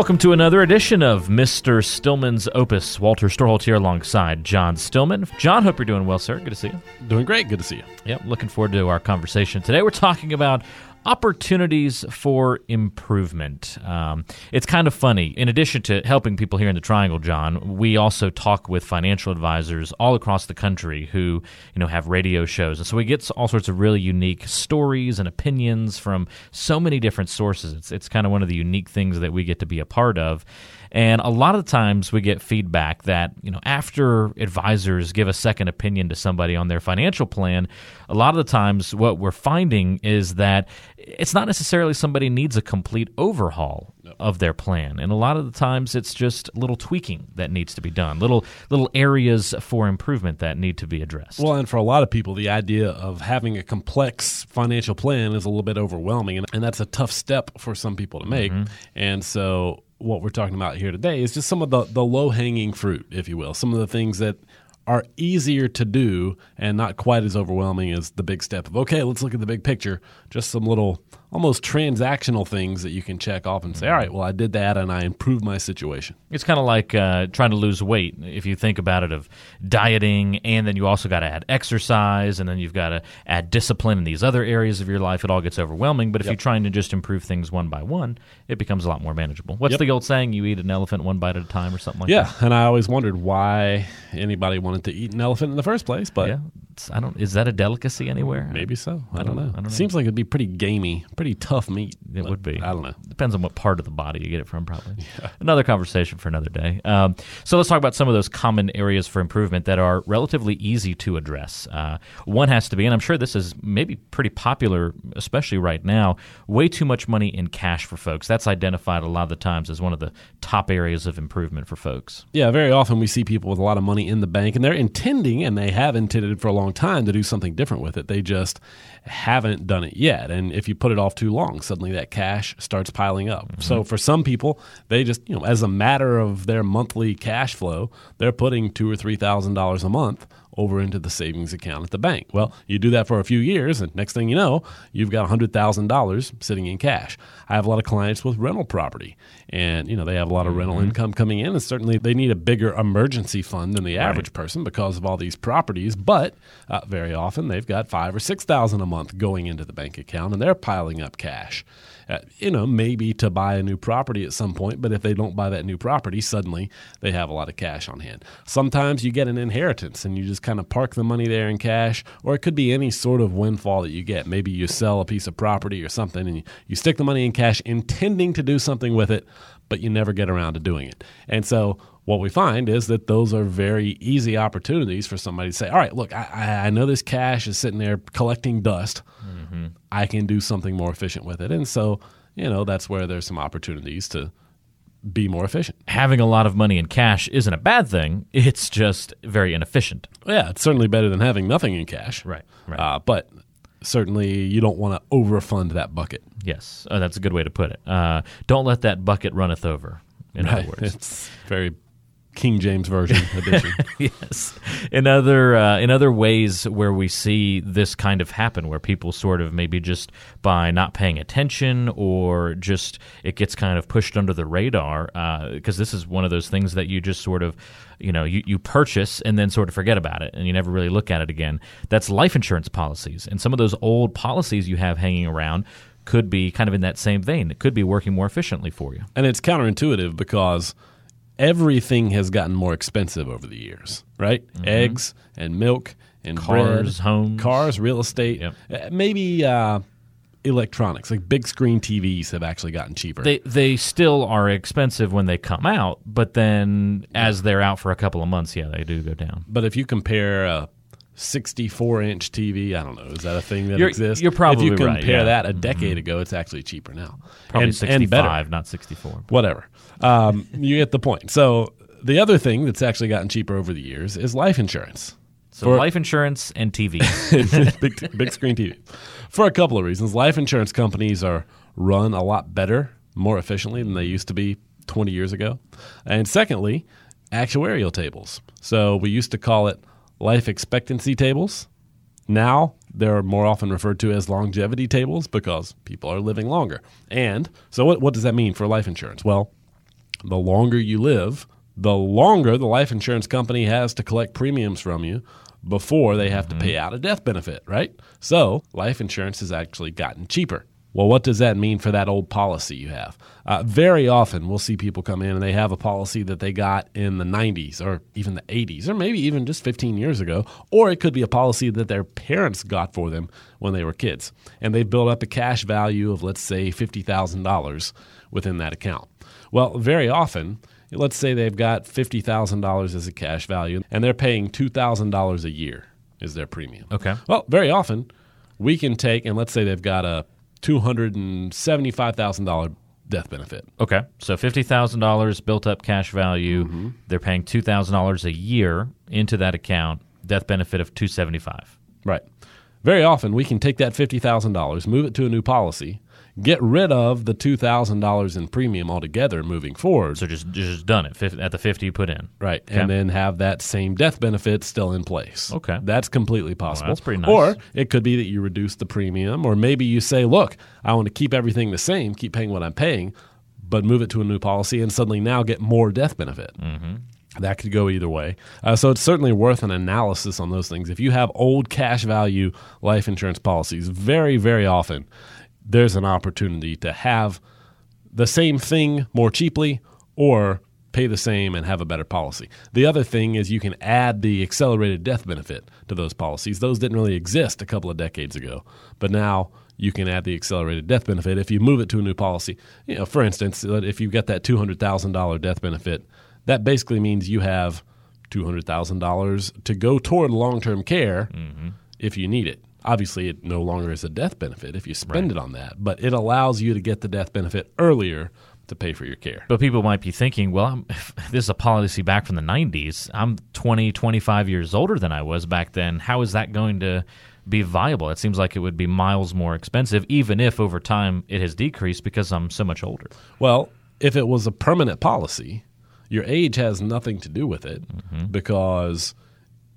welcome to another edition of Mr. Stillman's Opus. Walter Storholt here alongside John Stillman. John, hope you're doing well, sir. Good to see you. Doing great. Good to see you. Yep, looking forward to our conversation today. We're talking about opportunities for improvement. Um, it's kind of funny. In addition to helping people here in the Triangle, John, we also talk with financial advisors all across the country who you know have radio shows, and so we get all sorts of really unique stories and opinions from so many different sources. It's it's kind of one of the unique things that we get to be a part of. And a lot of times we get feedback that, you know, after advisors give a second opinion to somebody on their financial plan, a lot of the times what we're finding is that it's not necessarily somebody needs a complete overhaul of their plan. And a lot of the times it's just little tweaking that needs to be done, little little areas for improvement that need to be addressed. Well, and for a lot of people, the idea of having a complex financial plan is a little bit overwhelming, and, and that's a tough step for some people to make. Mm-hmm. And so what we're talking about here today is just some of the, the low hanging fruit, if you will, some of the things that are easier to do and not quite as overwhelming as the big step of okay let's look at the big picture just some little almost transactional things that you can check off and say all right well i did that and i improved my situation. It's kind of like uh, trying to lose weight if you think about it of dieting and then you also got to add exercise and then you've got to add discipline in these other areas of your life. It all gets overwhelming but if yep. you're trying to just improve things one by one it becomes a lot more manageable. What's yep. the old saying you eat an elephant one bite at a time or something like yeah, that? yeah and i always wondered why anybody wanted to eat an elephant in the first place, but yeah, I don't. Is that a delicacy anywhere? Maybe so. I, I don't, know. I don't know. Seems like it'd be pretty gamey, pretty tough meat. It would be. I don't know. Depends on what part of the body you get it from. Probably. Yeah. Another conversation for another day. Um, so let's talk about some of those common areas for improvement that are relatively easy to address. Uh, one has to be, and I'm sure this is maybe pretty popular, especially right now. Way too much money in cash for folks. That's identified a lot of the times as one of the top areas of improvement for folks. Yeah, very often we see people with a lot of money in the bank, and they're intending, and they have intended for a long time to do something different with it. They just haven't done it yet. And if you put it off too long, suddenly that cash starts piling up. Mm-hmm. So for some people, they just, you know, as a matter of their monthly cash flow, they're putting two or three thousand dollars a month over into the savings account at the bank. Well, you do that for a few years, and next thing you know, you've got $100,000 sitting in cash. I have a lot of clients with rental property, and you know they have a lot of mm-hmm. rental income coming in, and certainly they need a bigger emergency fund than the average right. person because of all these properties. But uh, very often they've got five or six thousand a month going into the bank account, and they're piling up cash uh, you know, maybe to buy a new property at some point, but if they don't buy that new property, suddenly they have a lot of cash on hand. Sometimes you get an inheritance and you just kind of park the money there in cash, or it could be any sort of windfall that you get. Maybe you sell a piece of property or something and you, you stick the money in cash intending to do something with it, but you never get around to doing it. And so what we find is that those are very easy opportunities for somebody to say, all right, look, I, I know this cash is sitting there collecting dust. Mm-hmm. I can do something more efficient with it. And so, you know, that's where there's some opportunities to be more efficient. Having a lot of money in cash isn't a bad thing. It's just very inefficient. Yeah, it's certainly better than having nothing in cash. Right. right. Uh, but certainly you don't want to overfund that bucket. Yes, oh, that's a good way to put it. Uh, don't let that bucket runneth over. In right. other words, it's very King James Version edition. yes. In other uh, in other ways where we see this kind of happen, where people sort of maybe just by not paying attention or just it gets kind of pushed under the radar, because uh, this is one of those things that you just sort of you know you, you purchase and then sort of forget about it and you never really look at it again. That's life insurance policies, and some of those old policies you have hanging around could be kind of in that same vein. It could be working more efficiently for you. And it's counterintuitive because everything has gotten more expensive over the years, right? Mm-hmm. Eggs and milk and cars, bread, homes, cars, real estate, yep. Uh, maybe uh, electronics like big screen TVs have actually gotten cheaper. They they still are expensive when they come out, but then as they're out for a couple of months, yeah, they do go down. But if you compare a 64 inch TV. I don't know. Is that a thing that you're, exists? You're probably If you compare right, yeah. that a decade mm-hmm. ago, it's actually cheaper now. Probably and, 65, and better. not 64. Whatever. Um, you get the point. So the other thing that's actually gotten cheaper over the years is life insurance. So For, life insurance and TV, big, big screen TV. For a couple of reasons, life insurance companies are run a lot better, more efficiently than they used to be 20 years ago. And secondly, actuarial tables. So we used to call it life expectancy tables. Now they're more often referred to as longevity tables because people are living longer. And so, what, what does that mean for life insurance? Well, The longer you live, the longer the life insurance company has to collect premiums from you before they have to pay out a death benefit, right? So life insurance has actually gotten cheaper. Well, what does that mean for that old policy you have? Uh, very often, we'll see people come in and they have a policy that they got in the 90s or even the 80s, or maybe even just 15 years ago, or it could be a policy that their parents got for them when they were kids. And they built up a cash value of, let's say, $50,000 within that account. Well, very often, let's say they've got $50,000 as a cash value and they're paying $2,000 a year is their premium. Okay. Well, very often we can take, and let's say they've got a $275,000 death benefit. Okay. So $50,000 built up cash value. Mm-hmm. They're paying $2,000 a year into that account, death benefit of 275 Right. Very often we can take that $50,000, move it to a new policy, get rid of the $2,000 in premium altogether moving forward. So just just done it at the 50 you put in. Right. Okay. And then have that same death benefit still in place. Okay. That's completely possible. that's pretty nice. Or it could be that you reduce the premium, or maybe you say, look, I want to keep everything the same, keep paying what I'm paying, but move it to a new policy and suddenly now get more death benefit. Mm-hmm. That could go either way. Uh, so it's certainly worth an analysis on those things. If you have old cash value life insurance policies, very, very often there's an opportunity to have the same thing more cheaply or pay the same and have a better policy. The other thing is you can add the accelerated death benefit to those policies. Those didn't really exist a couple of decades ago, but now you can add the accelerated death benefit if you move it to a new policy. You know, for instance, if you've got that $200,000 death benefit, that basically means you have $200,000 to go toward long-term care mm-hmm. if you need it. Obviously, it no longer is a death benefit if you spend it on that, but it allows you to get the death benefit earlier to pay for your care. But people might be thinking, well, I'm, if this is a policy back from the 90s. I'm 20, 25 years older than I was back then. How is that going to be viable? It seems like it would be miles more expensive, even if over time it has decreased because I'm so much older. Well, if it was a permanent policy, your age has nothing to do with it mm-hmm. because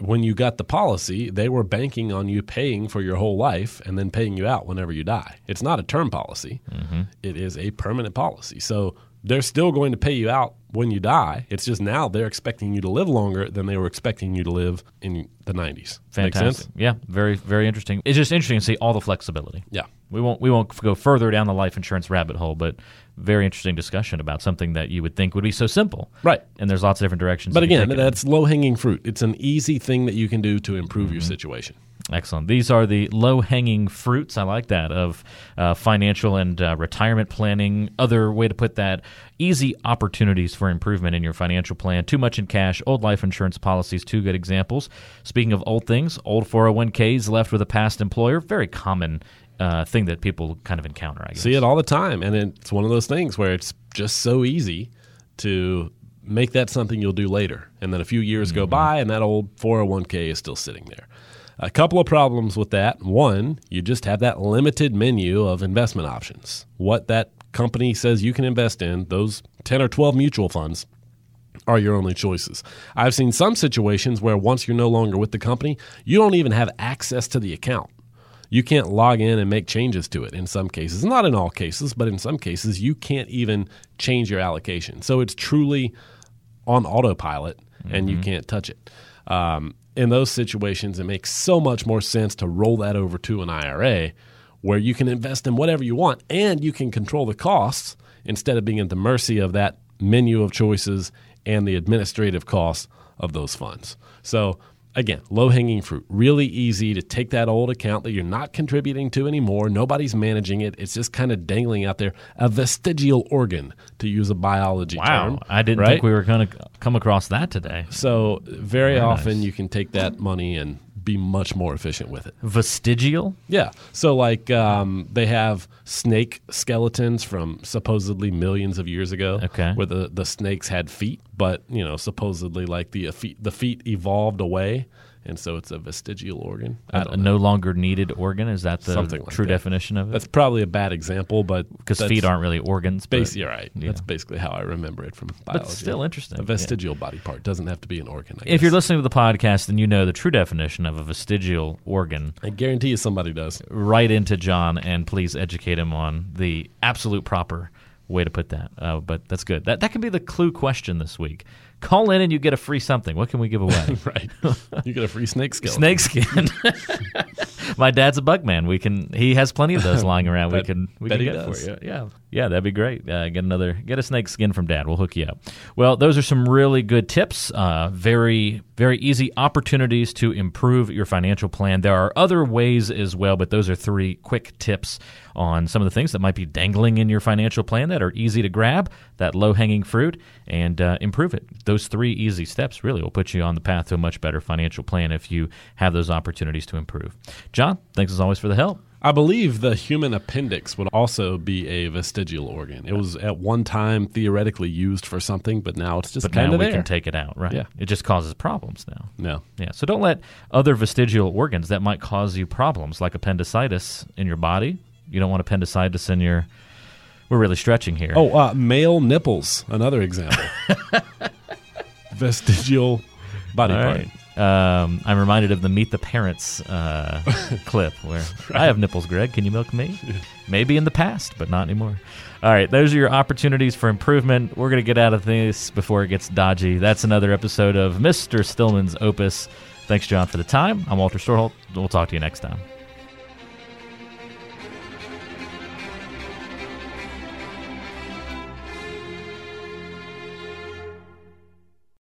when you got the policy, they were banking on you paying for your whole life and then paying you out whenever you die. It's not a term policy, mm-hmm. It is a permanent policy. So they're still going to pay you out when you die. It's just now they're expecting you to live longer than they were expecting you to live in the 90s. Make Fantastic. sense? Yeah, very, very interesting. It's just interesting to see all the flexibility. Yeah. We won't we won't go further down the life insurance rabbit hole, but very interesting discussion about something that you would think would be so simple. Right. And there's lots of different directions. But again, take it in. that's low hanging fruit. It's an easy thing that you can do to improve your situation. Excellent. These are the low hanging fruits. I like that of uh, financial and uh, retirement planning. Other way to put that easy opportunities for improvement in your financial plan. Too much in cash, old life insurance policies, two good examples. Speaking of old things, old 401ks left with a past employer. Very common uh, thing that people kind of encounter, I guess. See it all the time. And it's one of those things where it's just so easy to make that something you'll do later. And then a few years go by and that old 401k is still sitting there. A couple of problems with that. One, you just have that limited menu of investment options. What that company says you can invest in, those 10 or 12 mutual funds, are your only choices. I've seen some situations where once you're no longer with the company, you don't even have access to the account. You can't log in and make changes to it in some cases. Not in all cases, but in some cases, you can't even change your allocation. So it's truly on autopilot and you can't touch it. Um, in those situations, it makes so much more sense to roll that over to an IRA where you can invest in whatever you want and you can control the costs instead of being at the mercy of that menu of choices and the administrative costs of those funds. So, again, low hanging fruit. Really easy to take that old account that you're not contributing to anymore. Nobody's managing it. It's just kind of dangling out there. A vestigial organ, to use a biology Wow. term. I didn't right? think we were going to come across that today. So, very, Very often nice. you can take that money and be much more efficient with it. Vestigial? Yeah. So, like, um, they have snake skeletons from supposedly millions of years ago, Okay. where the, the snakes had feet, but you know, supposedly like the uh, feet the feet evolved away, and so it's a vestigial organ. A, a no longer needed organ? Is that the Something like true that. definition of it? That's probably a bad example, but Because feet aren't really organs. But, Basically, you're right. yeah. That's basically how I remember it from biology. but still interesting. a Yeah. vestigial body part doesn't have to be an organ. I If you're listening to the podcast, then you know the true definition of a vestigial organ. I guarantee you somebody does. Write into John and please educate him on the absolute proper way to put that. Uh, but that's good. That that can be the clue question this week. Call in and you get a free something. What can we give away? right. You get a free snake skin. Snake skin. My dad's a bug man. We can. He has plenty of those lying around. we can. We can get does. for you. Yeah. Yeah, that'd be great. Uh, get another. Get a snake skin from dad. We'll hook you up. Well, those are some really good tips. Uh, very very easy opportunities to improve your financial plan. There are other ways as well, but those are three quick tips on some of the things that might be dangling in your financial plan that are easy to grab, that low hanging fruit, and uh, improve it. Those three easy steps really will put you on the path to a much better financial plan if you have those opportunities to improve. John, thanks as always for the help. I believe the human appendix would also be a vestigial organ. It was at one time theoretically used for something, but now it's just kind of there. But now we can take it out, right? Yeah. It just causes problems now. no. Yeah. So don't let other vestigial organs that might cause you problems, like appendicitis in your body. You don't want appendicitis in your. We're really stretching here. Oh, uh, male nipples, another example. Vestigial body All part. right. Um, I'm reminded of the Meet the Parents uh, clip where I have nipples, Greg. Can you milk me? Maybe in the past, but not anymore. All right, those are your opportunities for improvement. We're going to get out of this before it gets dodgy. That's another episode of Mr. Stillman's Opus. Thanks, John, for the time. I'm Walter Storholt. We'll talk to you next time.